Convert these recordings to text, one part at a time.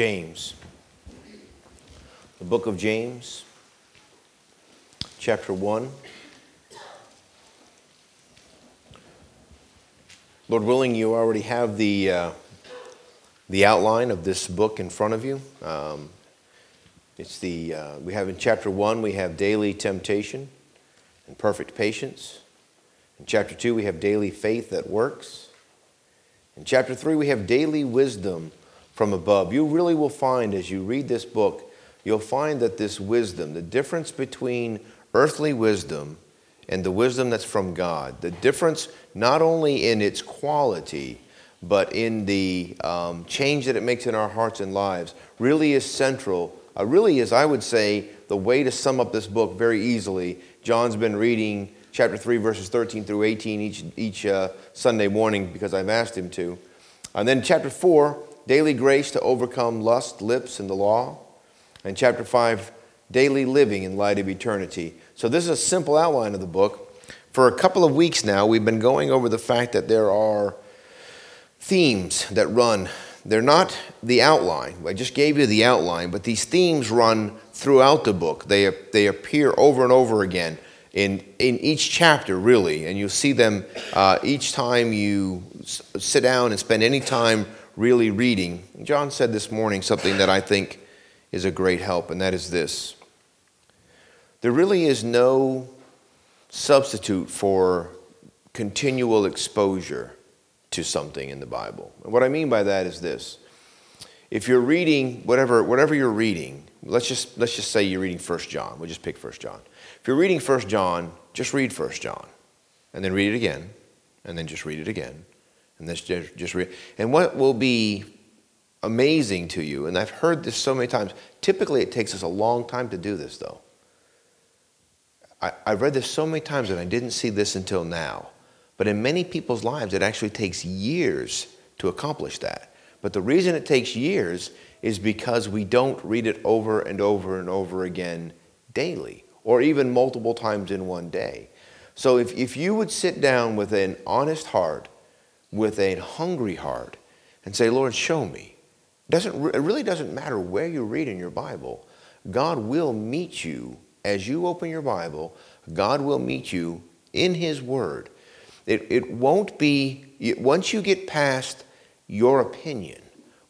James. The book of James, chapter 1. Lord willing, you already have the, uh, the outline of this book in front of you. Um, it's the, uh, we have in chapter 1, we have daily temptation and perfect patience. In chapter 2, we have daily faith that works. In chapter 3, we have daily wisdom from above. You really will find as you read this book, you'll find that this wisdom, the difference between earthly wisdom and the wisdom that's from God, the difference not only in its quality, but in the um, change that it makes in our hearts and lives, really is central. Uh, really is, I would say, the way to sum up this book very easily. John's been reading chapter 3, verses 13 through 18 each, each uh, Sunday morning because I've asked him to. And then chapter 4, daily grace to overcome lust, lips, and the law. And chapter 5, daily living in light of eternity. So, this is a simple outline of the book. For a couple of weeks now, we've been going over the fact that there are themes that run. They're not the outline. I just gave you the outline, but these themes run throughout the book. They, they appear over and over again in, in each chapter, really, and you'll see them uh, each time you s- sit down and spend any time really reading. John said this morning something that I think is a great help, and that is this there really is no substitute for continual exposure to something in the Bible. And what I mean by that is this. If you're reading whatever, whatever you're reading, let's just, let's just say you're reading 1 John. We'll just pick 1 John. If you're reading 1 John, just read 1 John. And then read it again. And then just read it again and let's just, just read. And what will be amazing to you, and I've heard this so many times, typically it takes us a long time to do this, though. I, I've read this so many times and I didn't see this until now. But in many people's lives, it actually takes years to accomplish that. But the reason it takes years is because we don't read it over and over and over again daily, or even multiple times in one day. So if, if you would sit down with an honest heart with a hungry heart and say, Lord, show me. It, doesn't, it really doesn't matter where you read in your Bible. God will meet you as you open your Bible. God will meet you in His Word. It, it won't be, once you get past your opinion,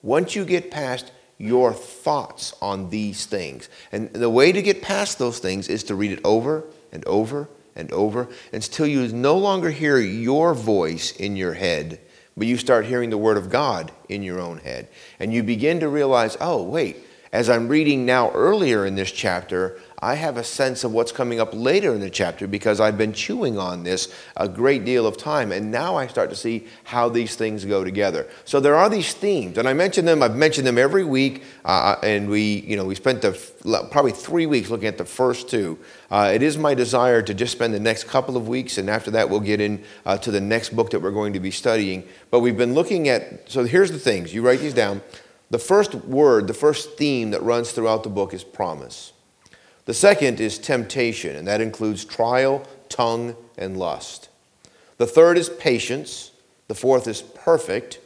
once you get past your thoughts on these things, and the way to get past those things is to read it over and over and over until you no longer hear your voice in your head, but you start hearing the Word of God in your own head. And you begin to realize, oh, wait, as I'm reading now earlier in this chapter, I have a sense of what's coming up later in the chapter because I've been chewing on this a great deal of time. And now I start to see how these things go together. So there are these themes, and I mention them, I've mentioned them every week. Uh, and we, you know, we spent the, probably three weeks looking at the first two. Uh, it is my desire to just spend the next couple of weeks, and after that, we'll get in uh, to the next book that we're going to be studying. But we've been looking at, so here's the things. You write these down. The first word, the first theme that runs throughout the book is promise. The second is temptation, and that includes trial, tongue, and lust. The third is patience. The fourth is perfect.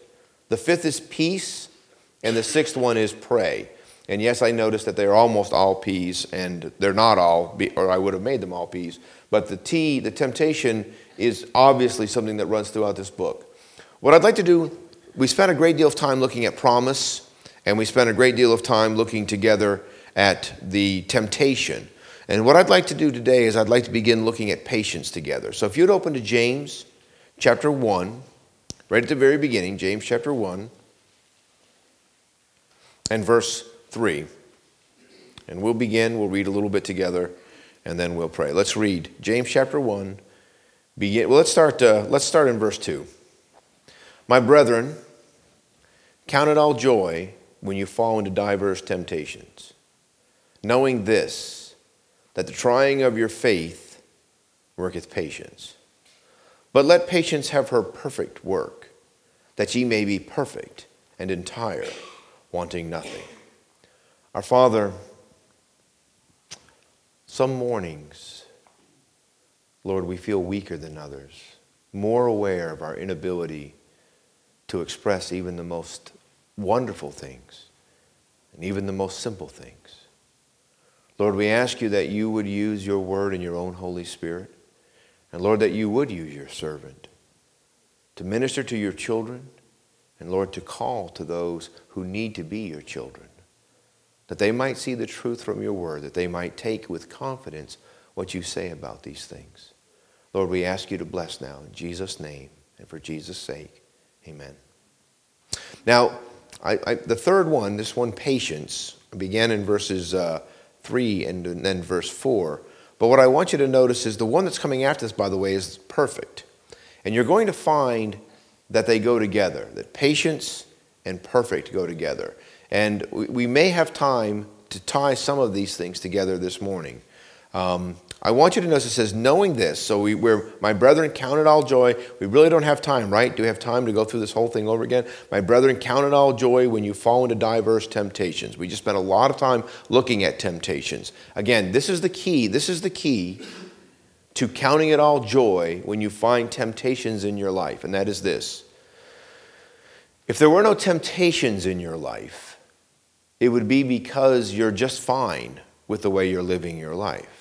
The fifth is peace. And the sixth one is pray. And yes, I noticed that they're almost all P's, and they're not all, or I would have made them all P's. But the T, the temptation, is obviously something that runs throughout this book. What I'd like to do, we spent a great deal of time looking at promise, and we spent a great deal of time looking together at the temptation. And what I'd like to do today is I'd like to begin looking at patience together. So if you'd open to James chapter 1, right at the very beginning, James chapter 1 and verse 3. And we'll begin, we'll read a little bit together, and then we'll pray. Let's read James chapter 1. Begin, well, let's start, uh, let's start in verse 2. My brethren, count it all joy when you fall into diverse temptations knowing this, that the trying of your faith worketh patience. But let patience have her perfect work, that ye may be perfect and entire, wanting nothing. Our Father, some mornings, Lord, we feel weaker than others, more aware of our inability to express even the most wonderful things. and even the most simple things. Lord, we ask you that you would use your word and your own Holy Spirit. And Lord, that you would use your servant to minister to your children, and Lord, to call to those who need to be your children, that they might see the truth from your word, that they might take with confidence what you say about these things. Lord, we ask you to bless now in Jesus' name and for Jesus' sake. Amen. Now, I, I, the third one, this one, patience, began in verses uh, 3 and then verse 4. But what I want you to notice is the one that's coming after this, by the way, is perfect. And you're going to find that they go together, that patience and perfect go together. And we may have time to tie some of these things together this morning. Um, I want you to notice it says, knowing this. So we, we're, my brethren, count it all joy. We really don't have time, right? Do we have time to go through this whole thing over again? My brethren, count it all joy when you fall into diverse temptations. We just spent a lot of time looking at temptations. Again, this is the key. This is the key to counting it all joy when you find temptations in your life, and that is this. If there were no temptations in your life, it would be because you're just fine with the way you're living your life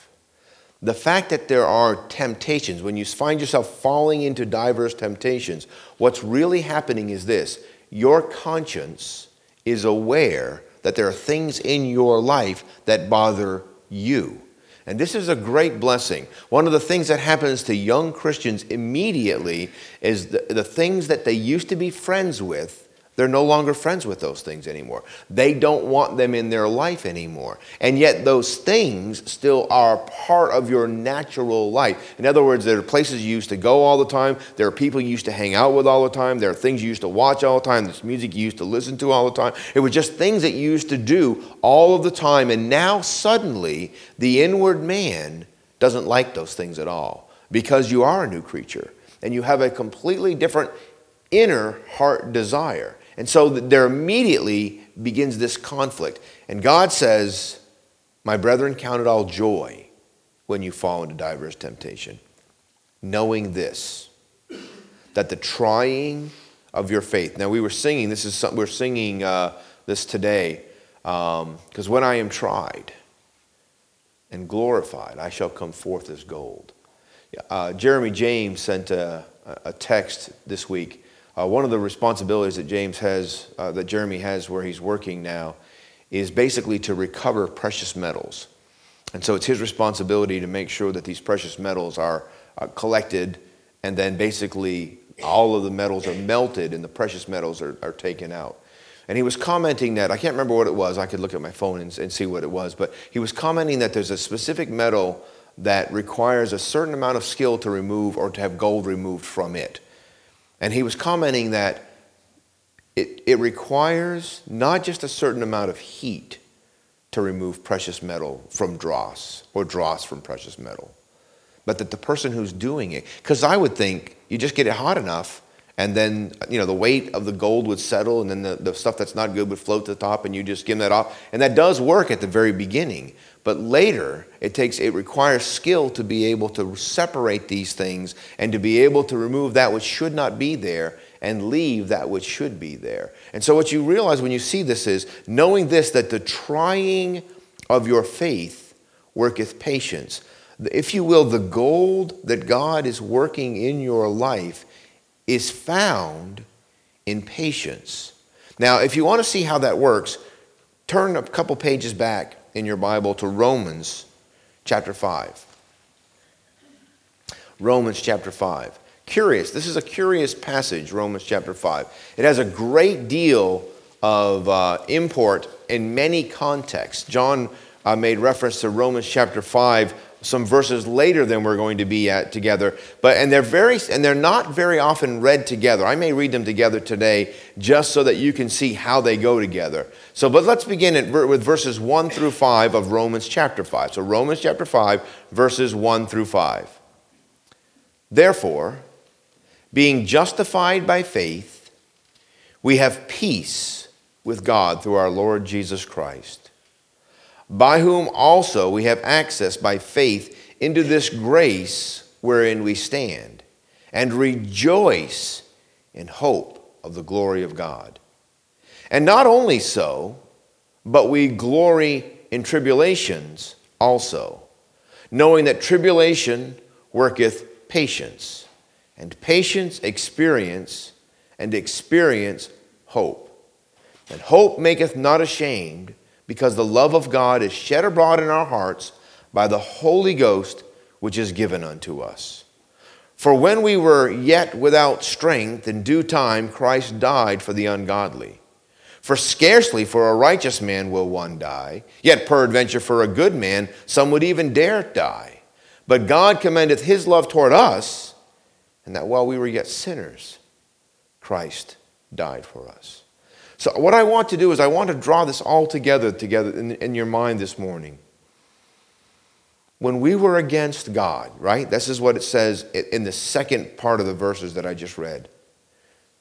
the fact that there are temptations, when you find yourself falling into diverse temptations, what's really happening is this your conscience is aware that there are things in your life that bother you. And this is a great blessing. One of the things that happens to young Christians immediately is the, the things that they used to be friends with they're no longer friends with those things anymore. They don't want them in their life anymore. And yet, those things still are part of your natural life. In other words, there are places you used to go all the time. There are people you used to hang out with all the time. There are things you used to watch all the time. There's music you used to listen to all the time. It was just things that you used to do all of the time. And now, suddenly, the inward man doesn't like those things at all because you are a new creature and you have a completely different inner heart desire. And so there immediately begins this conflict. And God says, My brethren, count it all joy when you fall into diverse temptation, knowing this, that the trying of your faith. Now, we were singing, this is something, we're singing uh, this today, because um, when I am tried and glorified, I shall come forth as gold. Uh, Jeremy James sent a, a text this week uh, one of the responsibilities that James has, uh, that Jeremy has where he's working now, is basically to recover precious metals. And so it's his responsibility to make sure that these precious metals are uh, collected and then basically all of the metals are melted and the precious metals are, are taken out. And he was commenting that, I can't remember what it was, I could look at my phone and, and see what it was, but he was commenting that there's a specific metal that requires a certain amount of skill to remove or to have gold removed from it. And he was commenting that it, it requires not just a certain amount of heat to remove precious metal from dross or dross from precious metal, but that the person who's doing it, because I would think you just get it hot enough and then you know the weight of the gold would settle and then the, the stuff that's not good would float to the top and you just skim that off. And that does work at the very beginning but later it takes it requires skill to be able to separate these things and to be able to remove that which should not be there and leave that which should be there and so what you realize when you see this is knowing this that the trying of your faith worketh patience if you will the gold that god is working in your life is found in patience. Now, if you want to see how that works, turn a couple pages back in your Bible to Romans chapter 5. Romans chapter 5. Curious. This is a curious passage, Romans chapter 5. It has a great deal of uh, import in many contexts. John uh, made reference to Romans chapter 5 some verses later than we're going to be at together but and they're very and they're not very often read together. I may read them together today just so that you can see how they go together. So but let's begin at, with verses 1 through 5 of romans chapter 5 so romans chapter 5 verses 1 through 5 therefore being justified by faith we have peace with god through our lord jesus christ by whom also we have access by faith into this grace wherein we stand, and rejoice in hope of the glory of God. And not only so, but we glory in tribulations also, knowing that tribulation worketh patience, and patience experience, and experience hope. And hope maketh not ashamed, because the love of God is shed abroad in our hearts by the Holy Ghost, which is given unto us. For when we were yet without strength, in due time Christ died for the ungodly. For scarcely for a righteous man will one die, yet peradventure for a good man some would even dare die. But God commendeth his love toward us, and that while we were yet sinners, Christ died for us. So what I want to do is I want to draw this all together together in, in your mind this morning. When we were against God, right? This is what it says in the second part of the verses that I just read.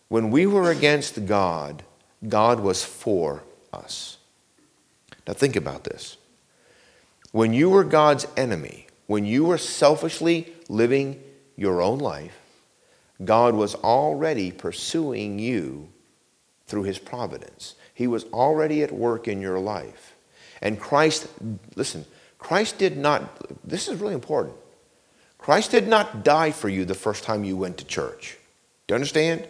When we were against God, God was for us. Now, think about this. When you were God's enemy, when you were selfishly living your own life, God was already pursuing you through his providence. He was already at work in your life. And Christ, listen, Christ did not, this is really important. Christ did not die for you the first time you went to church. Do you understand?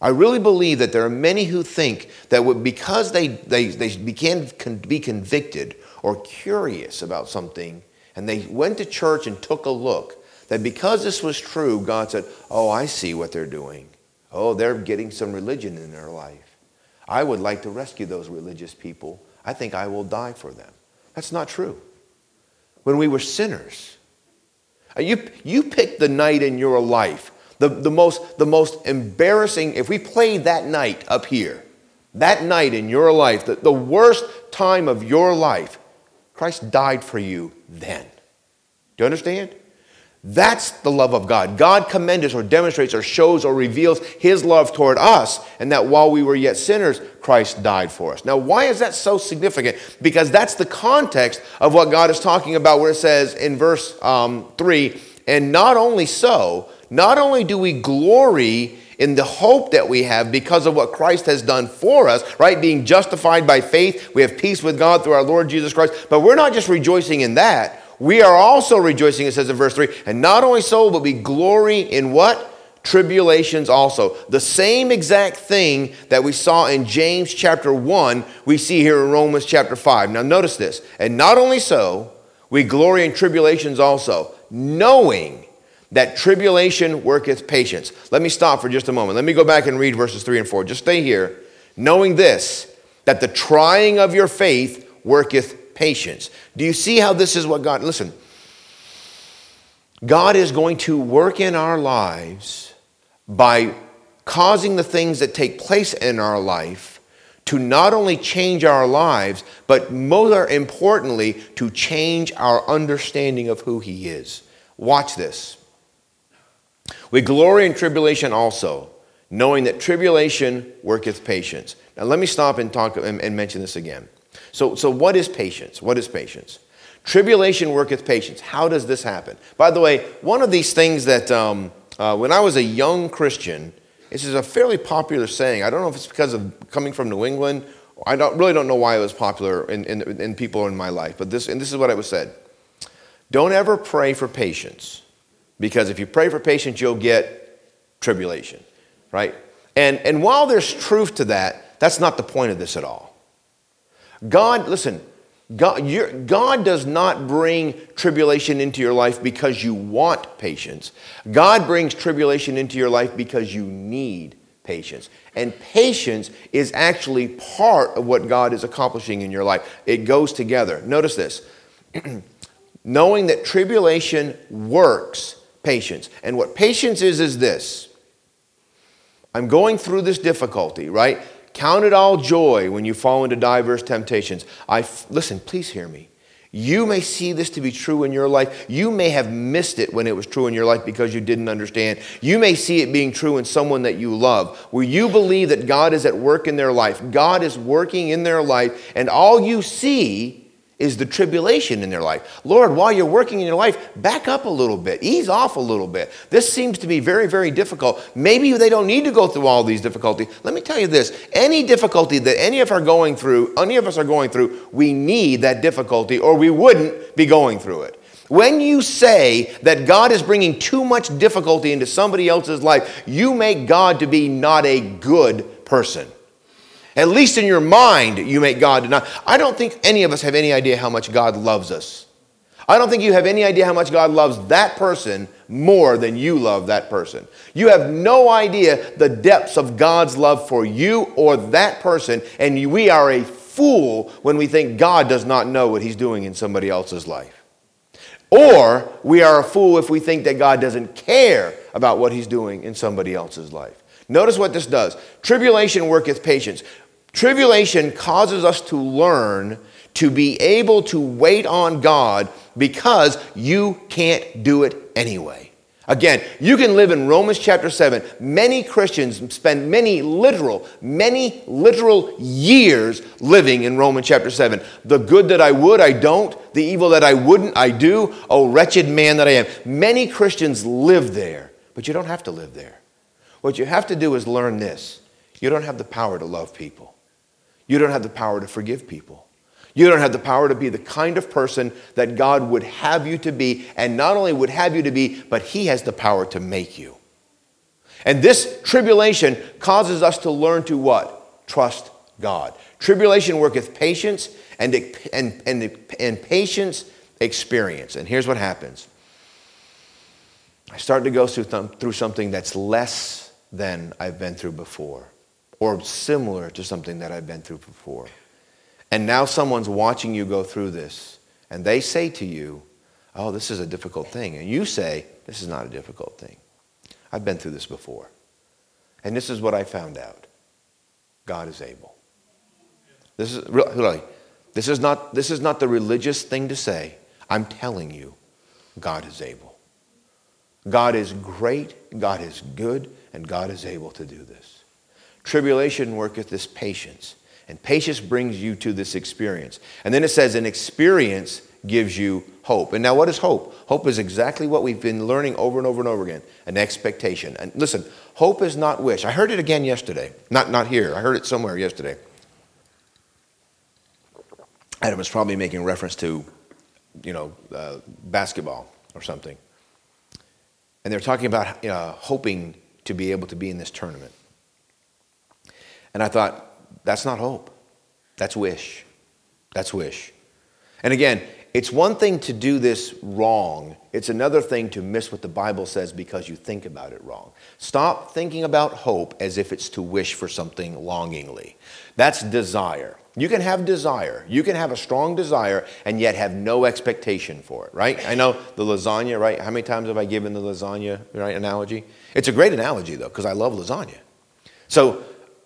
I really believe that there are many who think that because they, they, they began to be convicted or curious about something and they went to church and took a look, that because this was true, God said, Oh, I see what they're doing. Oh, they're getting some religion in their life. I would like to rescue those religious people. I think I will die for them. That's not true. When we were sinners, uh, you, you picked the night in your life the, the, most, the most embarrassing, if we played that night up here, that night in your life, the, the worst time of your life, Christ died for you then. Do you understand? That's the love of God. God commends or demonstrates or shows or reveals his love toward us, and that while we were yet sinners, Christ died for us. Now, why is that so significant? Because that's the context of what God is talking about, where it says in verse um, 3 and not only so, not only do we glory in the hope that we have because of what Christ has done for us, right? Being justified by faith, we have peace with God through our Lord Jesus Christ. But we're not just rejoicing in that. We are also rejoicing, it says in verse 3, and not only so, but we glory in what? Tribulations also. The same exact thing that we saw in James chapter 1, we see here in Romans chapter 5. Now notice this. And not only so, we glory in tribulations also, knowing that tribulation worketh patience. Let me stop for just a moment. Let me go back and read verses 3 and 4. Just stay here, knowing this, that the trying of your faith worketh patience. Do you see how this is what God, listen, God is going to work in our lives by causing the things that take place in our life to not only change our lives, but more importantly, to change our understanding of who He is. Watch this. We glory in tribulation also, knowing that tribulation worketh patience. Now, let me stop and talk and, mention this again. So, so, what is patience? What is patience? Tribulation worketh patience. How does this happen? By the way, one of these things that um, uh, when I was a young Christian, this is a fairly popular saying. I don't know if it's because of coming from New England. I don't, really don't know why it was popular in, in, in people in my life, but this, and this is what I was said. Don't ever pray for patience because if you pray for patience, you'll get tribulation, right? And, and while there's truth to that, that's not the point of this at all. God, listen, God, God does not bring tribulation into your life because you want patience. God brings tribulation into your life because you need patience. And patience is actually part of what God is accomplishing in your life. It goes together. Notice this knowing that tribulation works patience. And what patience is, is this I'm going through this difficulty, right? Count it all joy when you fall into diverse temptations. I listen, please hear me. You may see this to be true in your life. You may have missed it when it was true in your life because you didn't understand. You may see it being true in someone that you love, where you believe that God is at work in their life. God is working in their life, and all you see is the tribulation in their life. Lord, while you're working in your life, back up a little bit, ease off a little bit. This seems to be very, very difficult. Maybe they don't need to go through all these difficulties. Let me tell you this any difficulty that any of us are going through, any of us are going through, we need that difficulty or we wouldn't be going through it. When you say that God is bringing too much difficulty into somebody else's life, you make God to be not a good person. At least in your mind, you make God deny. I don't think any of us have any idea how much God loves us. I don't think you have any idea how much God loves that person more than you love that person. You have no idea the depths of God's love for you or that person, and we are a fool when we think God does not know what He's doing in somebody else's life. Or we are a fool if we think that God doesn't care about what He's doing in somebody else's life. Notice what this does. Tribulation worketh patience. Tribulation causes us to learn to be able to wait on God because you can't do it anyway. Again, you can live in Romans chapter 7. Many Christians spend many literal, many literal years living in Romans chapter 7. The good that I would, I don't. The evil that I wouldn't, I do. Oh, wretched man that I am. Many Christians live there, but you don't have to live there. What you have to do is learn this you don't have the power to love people, you don't have the power to forgive people. You don't have the power to be the kind of person that God would have you to be, and not only would have you to be, but He has the power to make you. And this tribulation causes us to learn to what? Trust God. Tribulation worketh patience, and, and, and, and patience experience. And here's what happens I start to go through, th- through something that's less than I've been through before, or similar to something that I've been through before. And now someone's watching you go through this, and they say to you, Oh, this is a difficult thing. And you say, This is not a difficult thing. I've been through this before. And this is what I found out God is able. This is really, this is not, this is not the religious thing to say. I'm telling you, God is able. God is great, God is good, and God is able to do this. Tribulation worketh this patience, and patience brings you to this experience. And then it says, an experience gives you hope. And now, what is hope? Hope is exactly what we've been learning over and over and over again an expectation. And listen, hope is not wish. I heard it again yesterday. Not, not here, I heard it somewhere yesterday. Adam was probably making reference to, you know, uh, basketball or something. And they're talking about uh, hoping to be able to be in this tournament. And I thought, that's not hope. That's wish. That's wish. And again, it's one thing to do this wrong, it's another thing to miss what the Bible says because you think about it wrong. Stop thinking about hope as if it's to wish for something longingly. That's desire. You can have desire. You can have a strong desire and yet have no expectation for it, right? I know the lasagna, right? How many times have I given the lasagna right, analogy? It's a great analogy, though, because I love lasagna. So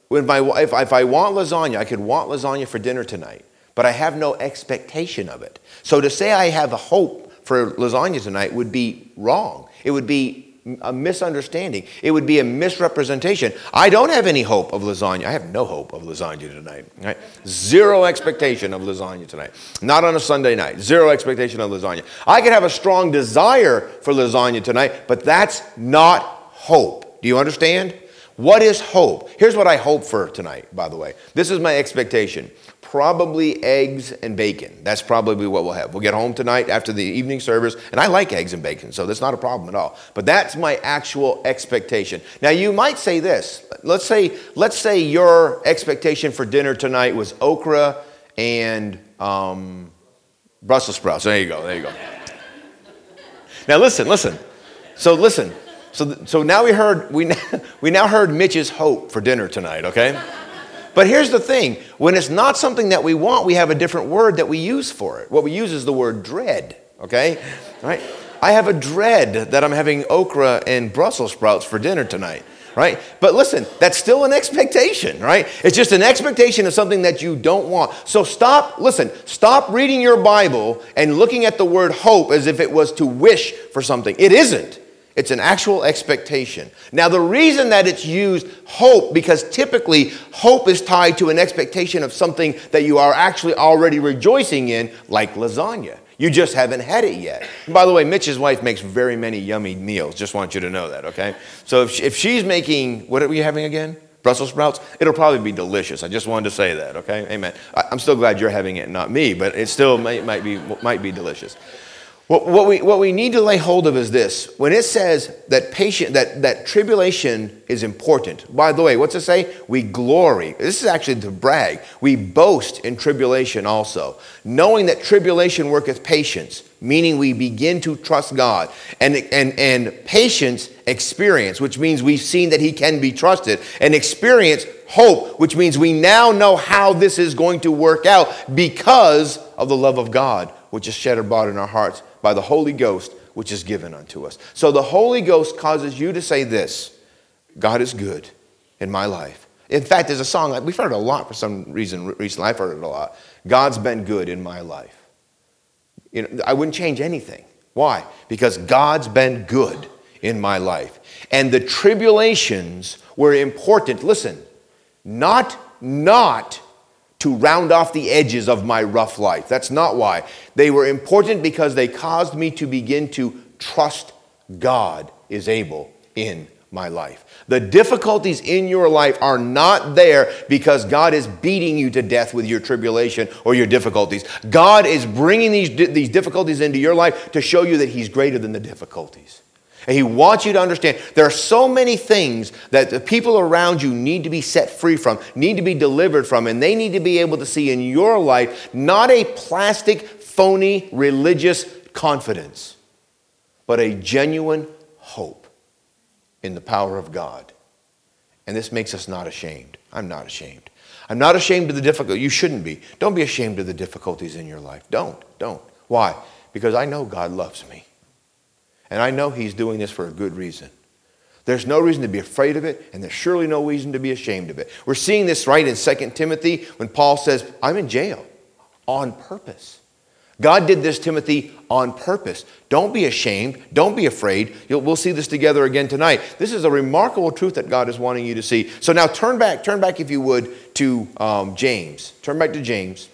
when my, if, if I want lasagna, I could want lasagna for dinner tonight, but I have no expectation of it. So to say I have a hope for lasagna tonight would be wrong. It would be a misunderstanding. It would be a misrepresentation. I don't have any hope of lasagna. I have no hope of lasagna tonight. Right? Zero expectation of lasagna tonight. Not on a Sunday night. Zero expectation of lasagna. I could have a strong desire for lasagna tonight, but that's not hope. Do you understand? What is hope? Here's what I hope for tonight, by the way. This is my expectation probably eggs and bacon. That's probably what we'll have. We'll get home tonight after the evening service, and I like eggs and bacon, so that's not a problem at all. But that's my actual expectation. Now you might say this. Let's say let's say your expectation for dinner tonight was okra and um, Brussels sprouts. There you go. There you go. now listen, listen. So listen. So, so now we heard we, we now heard Mitch's hope for dinner tonight. Okay. But here's the thing when it's not something that we want, we have a different word that we use for it. What we use is the word dread, okay? Right? I have a dread that I'm having okra and Brussels sprouts for dinner tonight, right? But listen, that's still an expectation, right? It's just an expectation of something that you don't want. So stop, listen, stop reading your Bible and looking at the word hope as if it was to wish for something. It isn't. It's an actual expectation. Now, the reason that it's used hope, because typically hope is tied to an expectation of something that you are actually already rejoicing in, like lasagna. You just haven't had it yet. And by the way, Mitch's wife makes very many yummy meals. Just want you to know that, okay? So if, if she's making, what are we having again? Brussels sprouts, it'll probably be delicious. I just wanted to say that, okay? Amen. I, am still glad you're having it, not me, but it still might, be, might be delicious. What, what, we, what we need to lay hold of is this. When it says that patient, that, that tribulation is important, by the way, what's it say? We glory. This is actually to brag. We boast in tribulation also, knowing that tribulation worketh patience, meaning we begin to trust God. And, and, and patience, experience, which means we've seen that He can be trusted. And experience, hope, which means we now know how this is going to work out because of the love of God, which is shed abroad in our hearts by the Holy Ghost, which is given unto us. So the Holy Ghost causes you to say this God is good in my life. In fact, there's a song, we've heard a lot for some reason recently. I've heard it a lot. God's been good in my life. You know, I wouldn't change anything. Why? Because God's been good in my life. And the tribulations were important. Listen, not, not to round off the edges of my rough life. That's not why. They were important because they caused me to begin to trust God is able in my life. The difficulties in your life are not there because God is beating you to death with your tribulation or your difficulties. God is bringing these, these difficulties into your life to show you that He's greater than the difficulties. And he wants you to understand there are so many things that the people around you need to be set free from, need to be delivered from, and they need to be able to see in your life not a plastic, phony, religious confidence, but a genuine hope in the power of God. And this makes us not ashamed. I'm not ashamed. I'm not ashamed of the difficulty. You shouldn't be. Don't be ashamed of the difficulties in your life. Don't. Don't. Why? Because I know God loves me. And I know he's doing this for a good reason. There's no reason to be afraid of it, and there's surely no reason to be ashamed of it. We're seeing this right in 2 Timothy when Paul says, I'm in jail on purpose. God did this, Timothy, on purpose. Don't be ashamed. Don't be afraid. You'll, we'll see this together again tonight. This is a remarkable truth that God is wanting you to see. So now turn back, turn back, if you would, to um, James. Turn back to James.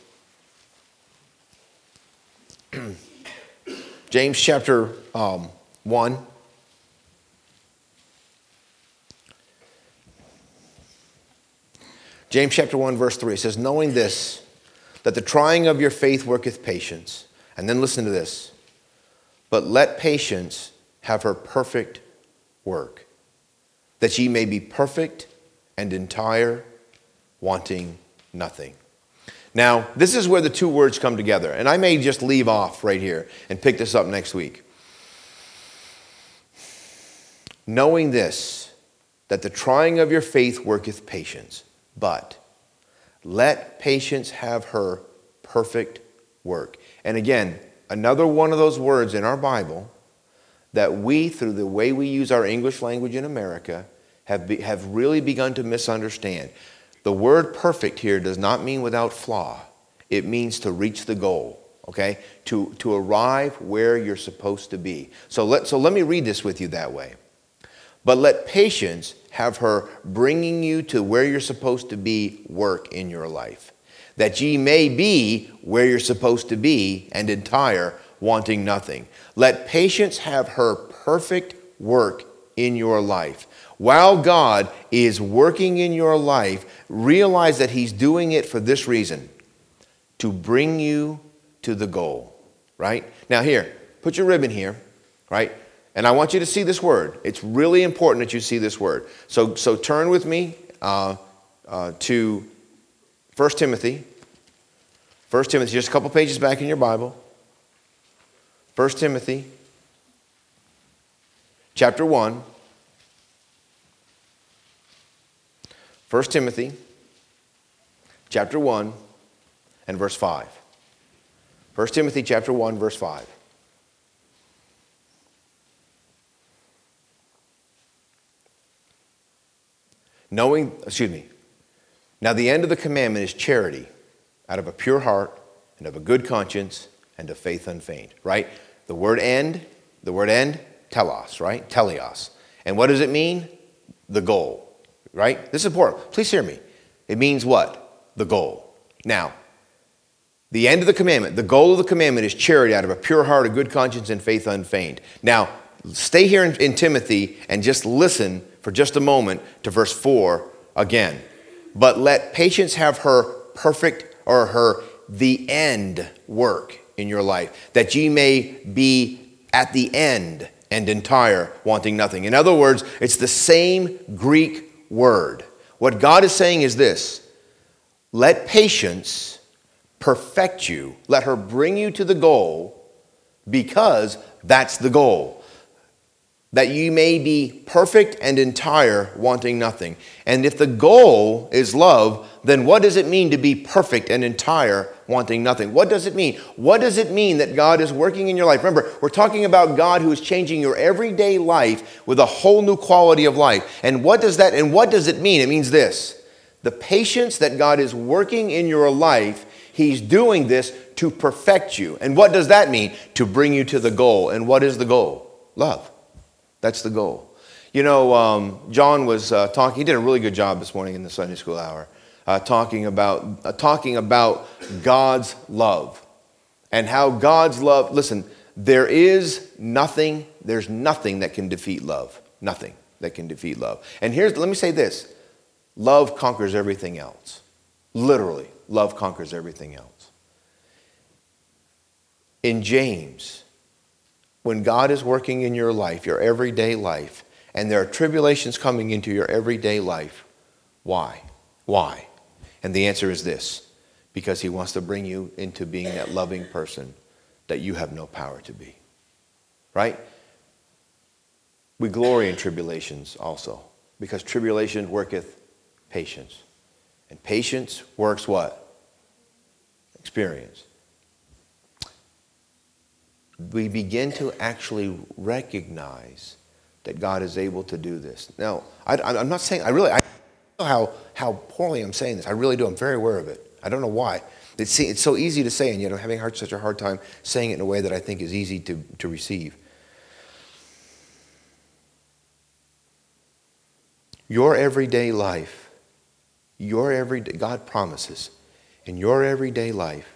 James chapter um, 1. James chapter 1, verse 3 says, Knowing this, that the trying of your faith worketh patience. And then listen to this. But let patience have her perfect work, that ye may be perfect and entire, wanting nothing. Now, this is where the two words come together, and I may just leave off right here and pick this up next week. Knowing this, that the trying of your faith worketh patience, but let patience have her perfect work. And again, another one of those words in our Bible that we, through the way we use our English language in America, have, be, have really begun to misunderstand. The word perfect here does not mean without flaw, it means to reach the goal, okay? To, to arrive where you're supposed to be. So let, so let me read this with you that way. But let patience have her bringing you to where you're supposed to be work in your life, that ye may be where you're supposed to be and entire, wanting nothing. Let patience have her perfect work in your life. While God is working in your life, realize that He's doing it for this reason to bring you to the goal, right? Now, here, put your ribbon here, right? And I want you to see this word. It's really important that you see this word. So, so turn with me uh, uh, to 1 Timothy. 1 Timothy, just a couple pages back in your Bible. 1 Timothy, chapter 1. 1 Timothy, chapter 1, and verse 5. 1 Timothy, chapter 1, verse 5. Knowing, excuse me. Now, the end of the commandment is charity out of a pure heart and of a good conscience and of faith unfeigned, right? The word end, the word end telos, right? Teleos. And what does it mean? The goal, right? This is important. Please hear me. It means what? The goal. Now, the end of the commandment, the goal of the commandment is charity out of a pure heart, a good conscience, and faith unfeigned. Now, stay here in, in Timothy and just listen for just a moment to verse 4 again. But let patience have her perfect or her the end work in your life, that ye may be at the end and entire, wanting nothing. In other words, it's the same Greek word. What God is saying is this let patience perfect you, let her bring you to the goal because that's the goal that you may be perfect and entire, wanting nothing. And if the goal is love, then what does it mean to be perfect and entire, wanting nothing? What does it mean? What does it mean that God is working in your life? Remember, we're talking about God who is changing your everyday life with a whole new quality of life. And what does that and what does it mean? It means this. The patience that God is working in your life, he's doing this to perfect you. And what does that mean? To bring you to the goal. And what is the goal? Love. That's the goal. You know, um, John was uh, talking, he did a really good job this morning in the Sunday school hour, uh, talking, about, uh, talking about God's love and how God's love, listen, there is nothing, there's nothing that can defeat love. Nothing that can defeat love. And here's, let me say this love conquers everything else. Literally, love conquers everything else. In James, when God is working in your life, your everyday life, and there are tribulations coming into your everyday life, why? Why? And the answer is this because He wants to bring you into being that loving person that you have no power to be. Right? We glory in tribulations also because tribulation worketh patience. And patience works what? Experience we begin to actually recognize that God is able to do this. Now, I, am not saying, I really, I know how, how poorly I'm saying this. I really do. I'm very aware of it. I don't know why. It's, it's so easy to say, and yet I'm having hard, such a hard time saying it in a way that I think is easy to, to receive. Your everyday life, your everyday, God promises in your everyday life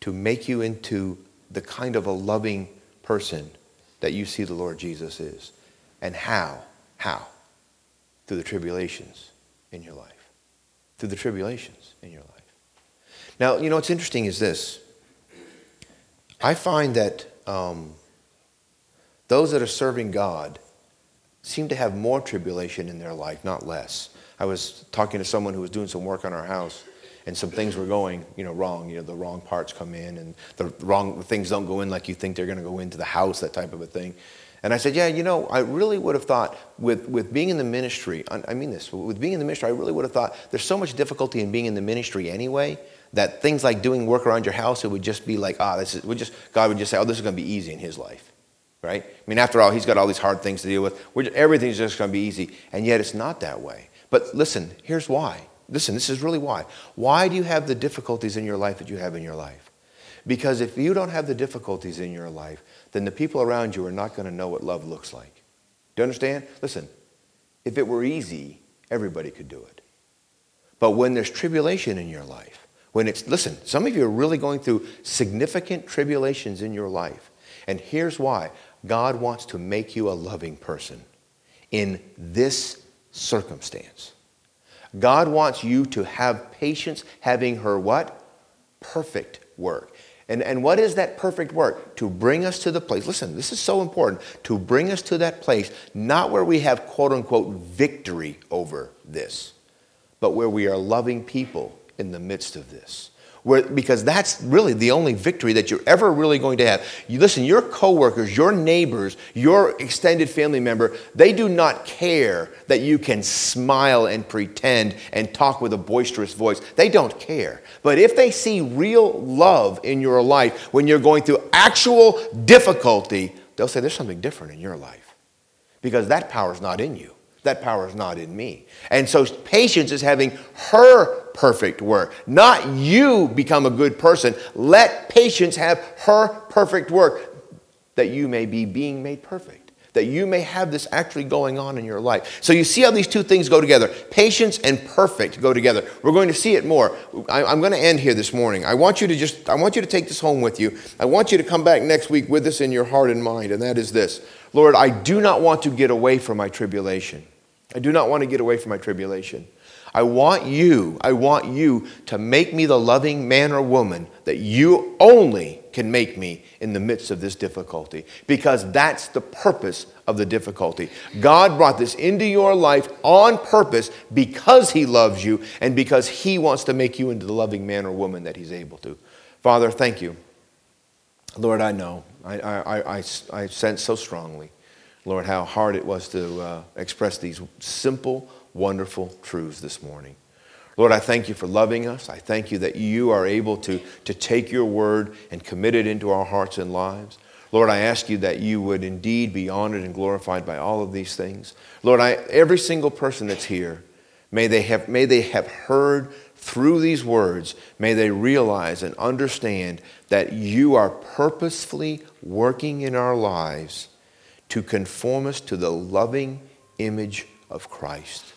to make you into the kind of a loving person that you see the Lord Jesus is. And how? How? Through the tribulations in your life. Through the tribulations in your life. Now, you know, what's interesting is this. I find that um, those that are serving God seem to have more tribulation in their life, not less. I was talking to someone who was doing some work on our house, and some things were going, you know, wrong. You know, the wrong parts come in, and the wrong things don't go in like you think they're going to go into the house, that type of a thing. And I said, yeah, you know, I really would have thought with, with being in the ministry, I mean this, with being in the ministry, I really would have thought there's so much difficulty in being in the ministry anyway that things like doing work around your house, it would just be like, ah, this is, would just, God would just say, oh, this is going to be easy in his life, right? I mean, after all, he's got all these hard things to deal with. Just, everything's just going to be easy. And yet it's not that way. But listen, here's why. Listen, this is really why. Why do you have the difficulties in your life that you have in your life? Because if you don't have the difficulties in your life, then the people around you are not going to know what love looks like. Do you understand? Listen, if it were easy, everybody could do it. But when there's tribulation in your life, when it's, listen, some of you are really going through significant tribulations in your life. And here's why God wants to make you a loving person in this circumstance. God wants you to have patience, having her what? Perfect work. And, and what is that perfect work? To bring us to the place, listen, this is so important, to bring us to that place, not where we have quote unquote victory over this, but where we are loving people in the midst of this. Where, because that's really the only victory that you're ever really going to have. You listen, your coworkers, your neighbors, your extended family member, they do not care that you can smile and pretend and talk with a boisterous voice. They don't care. But if they see real love in your life when you're going through actual difficulty, they'll say there's something different in your life because that power is not in you. That power is not in me. And so patience is having her perfect work, not you become a good person. Let patience have her perfect work that you may be being made perfect. that you may have this actually going on in your life. So you see how these two things go together. Patience and perfect go together. We're going to see it more. I, am going to end here this morning. I want you to just, I want you to take this home with you. I want you to come back next week with this in your heart and mind, and that is this. Lord, I do not want to get away from my tribulation. I do not want to get away from my tribulation. I want you, I want you to make me the loving man or woman that you only can make me in the midst of this difficulty because that's the purpose of the difficulty. God brought this into your life on purpose because He loves you and because He wants to make you into the loving man or woman that He's able to. Father, thank you. Lord, I know, I, I, I, I sense so strongly, Lord, how hard it was to uh, express these simple, wonderful truths this morning. Lord, I thank you for loving us. I thank you that you are able to, to take your word and commit it into our hearts and lives. Lord, I ask you that you would indeed be honored and glorified by all of these things. Lord, I, every single person that's here, may they, have, may they have heard through these words, may they realize and understand that you are purposefully working in our lives to conform us to the loving image of Christ.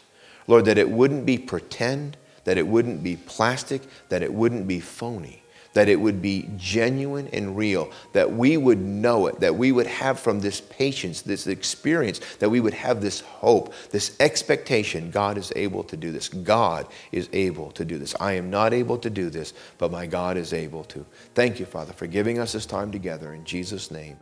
Lord, that it wouldn't be pretend, that it wouldn't be plastic, that it wouldn't be phony, that it would be genuine and real, that we would know it, that we would have from this patience, this experience, that we would have this hope, this expectation. God is able to do this. God is able to do this. I am not able to do this, but my God is able to. Thank you, Father, for giving us this time together in Jesus' name.